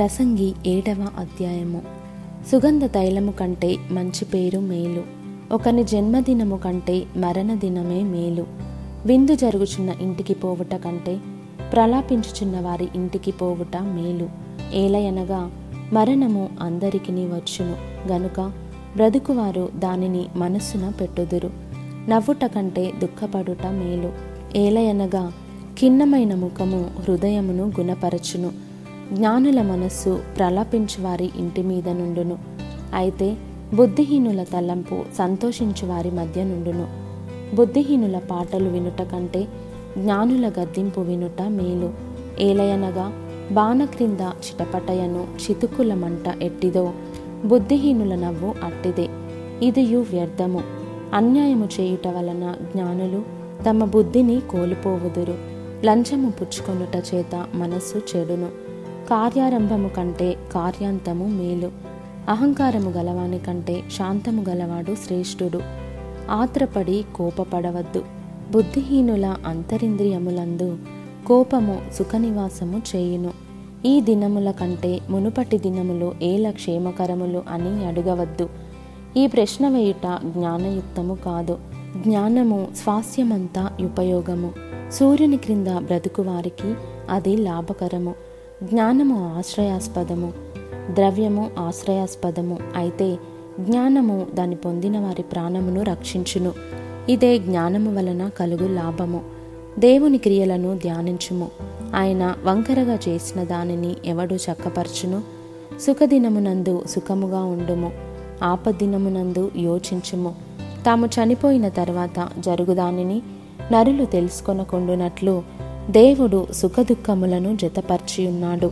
ప్రసంగి ఏడవ అధ్యాయము. సుగంధ తైలము కంటే మంచి పేరు మేలు. ఒకని జన్మదినము కంటే మరణ దినమే మేలు. విందు జరుగుచున్న ఇంటికి పోవుట కంటే ప్రలాపించుచున్న వారి ఇంటికి పోవుట మేలు. ఏలయనగా మరణము అందరికిని వచ్చును. గనుక బ్రతుకువారు దానిని మనస్సున పెట్టుదురు. నవ్వుట కంటే దుఃఖపడుట మేలు. ఏలయనగా ఖిన్నమైన ముఖము హృదయమును గుణపరచును. జ్ఞానుల మనస్సు ప్రలాపించు వారి ఇంటి మీద నుండును. అయితే బుద్ధిహీనుల తలంపు సంతోషించు వారి మధ్య నుండును. బుద్ధిహీనుల పాటలు వినుట కంటే జ్ఞానుల గద్దింపు వినుట మేలు. ఏలయనగా బాణ క్రింద చిటపటయను చితుకుల మంట ఎట్టిదో బుద్ధిహీనుల నవ్వు అట్టిదే. ఇదియు వ్యర్థము. అన్యాయము చేయుట వలన జ్ఞానులు తమ బుద్ధిని కోల్పోవుదురు. లంచము పుచ్చుకొనుట చేత మనస్సు చెడును. కార్యారంభము కంటే కార్యాంతము మేలు. అహంకారము గలవాని కంటే శాంతము గలవాడు శ్రేష్ఠుడు. ఆత్రపడి కోపపడవద్దు. బుద్ధిహీనుల అంతరింద్రియములందు కోపము సుఖనివాసము చేయును. ఈ దినముల కంటే మునుపటి దినములు ఏల క్షేమకరములు అని అడగవద్దు. ఈ ప్రశ్న వేయుట జ్ఞానయుక్తము కాదు. జ్ఞానము స్వాస్థ్యమంతా ఉపయోగము. సూర్యుని క్రింద బ్రతుకు వారికి అది లాభకరము. జ్ఞానము ఆశ్రయాస్పదము ద్రవ్యము ఆశ్రయాస్పదము అయితే జ్ఞానము దాని పొందిన వారి ప్రాణమును రక్షించును. ఇదే జ్ఞానము వలన కలుగు లాభము. దేవుని క్రియలను ధ్యానించుము. ఆయన వంకరగా చేసిన దానిని ఎవడు చక్కపరచును? సుఖదినమునందు సుఖముగా ఉండుము. ఆపదినమునందు యోచించుము. తాము చనిపోయిన తర్వాత జరుగుదానిని నరులు తెలుసుకొనకుండునట్లు దేవుడు సుఖదుఖములను జతపర్చియున్నాడు.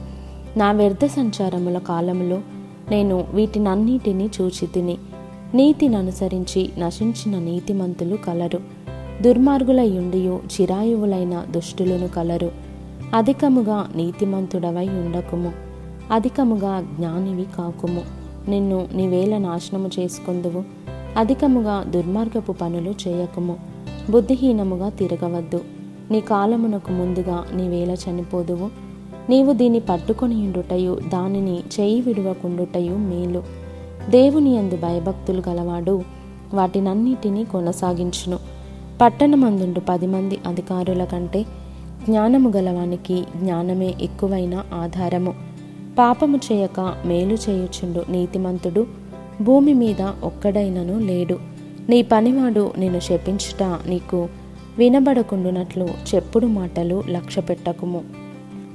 నా వ్యర్థ సంచారముల కాలములో నేను వీటినన్నిటినీ చూచి తిని నీతిని అనుసరించి నశించిన నీతిమంతులు కలరు. దుర్మార్గులయుండియు చిరాయువులైన దుష్టులను కలరు. అధికముగా నీతిమంతుడవై ఉండకుము. అధికముగా జ్ఞానివి కాకుము. నిన్ను నీవేళ నాశనము చేసుకుందువు. అధికముగా దుర్మార్గపు పనులు చేయకుము. బుద్ధిహీనముగా తిరగవద్దు. నీ కాలమునకు ముందుగా నీవేలా చనిపోదువు. నీవు దీన్ని పట్టుకొని ఉండుటయు దానిని చేయి విడువకుండుటయు మేలు. దేవుని అందు భయభక్తులు గలవాడు వాటినన్నిటినీ కొనసాగించును. పట్టణమందుండు పది మంది అధికారుల కంటే జ్ఞానము గలవానికి జ్ఞానమే ఎక్కువైన ఆధారము. పాపము చేయక మేలు చేయుచుండు నీతిమంతుడు భూమి మీద ఒక్కడైనను లేడు. నీ పనివాడు నిన్ను శపించుట నీకు వినబడకుండునట్లు చెప్పుడు మాటలు లక్ష్య పెట్టకుము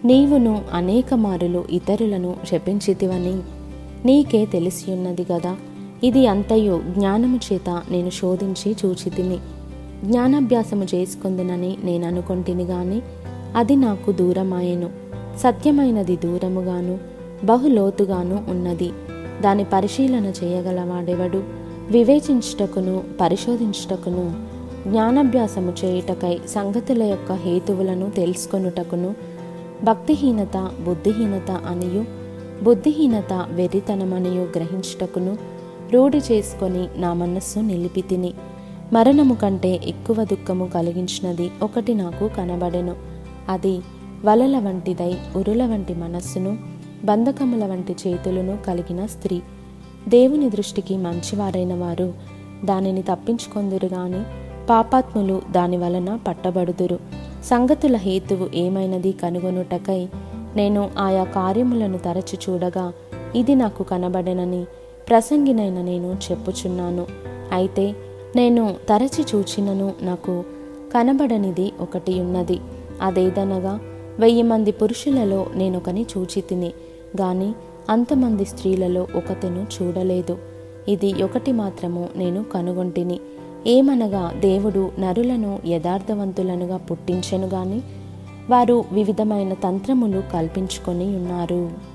నీవును అనేక మారులు ఇతరులను శపించితివని నీకే తెలిసియున్నది గదా. ఇది అంతయు జ్ఞానము చేత నేను శోధించి చూచితిని జ్ఞానాభ్యాసము చేసుకుందునని నేను అనుకొంటిని గాని అది నాకు దూరమాయెను. సత్యమైనది దూరముగాను బహులోతుగాను ఉన్నది. దాని పరిశీలన చేయగలవాడెవడు? వివేచించుటకును పరిశోధించుటకును జ్ఞానాభ్యాసము చేయుటకై సంగతుల యొక్క హేతువులను తెలుసుకొనుటకును భక్తిహీనత బుద్ధిహీనత అనియు బుద్ధిహీనత వెర్రితనమనియు గ్రహించుటకును రూఢి చేసుకొని నా మనస్సు నిలిపి తిని మరణము కంటే ఎక్కువ దుఃఖము కలిగించినది ఒకటి నాకు కనబడెను. అది వలల వంటిదై ఉరుల వంటి మనస్సును బంధకముల వంటి చేతులను కలిగిన స్త్రీ. దేవుని దృష్టికి మంచివారైన వారు దానిని తప్పించుకొందురు గాని పాపాత్ములు దాని వలన పట్టబడుదురు. సంగతుల హేతువు ఏమైనది కనుగొనుటకై నేను ఆయా కార్యములను తరచి చూడగా ఇది నాకు కనబడనని ప్రసంగినైన నేను చెప్పుచున్నాను. అయితే నేను తరచి చూచినను నాకు కనబడనిది ఒకటి ఉన్నది అదేదనగా వెయ్యి మంది పురుషులలో నేనొకని చూచి తిని గాని అంతమంది స్త్రీలలో ఒకతెను చూడలేదు. ఇది ఒకటి మాత్రము నేను కనుగొంటిని. ఏమనగా దేవుడు నరులను యథార్థవంతులనుగా పుట్టించెను గాని? వారు వివిధమైన తంత్రములు కల్పించుకొని ఉన్నారు.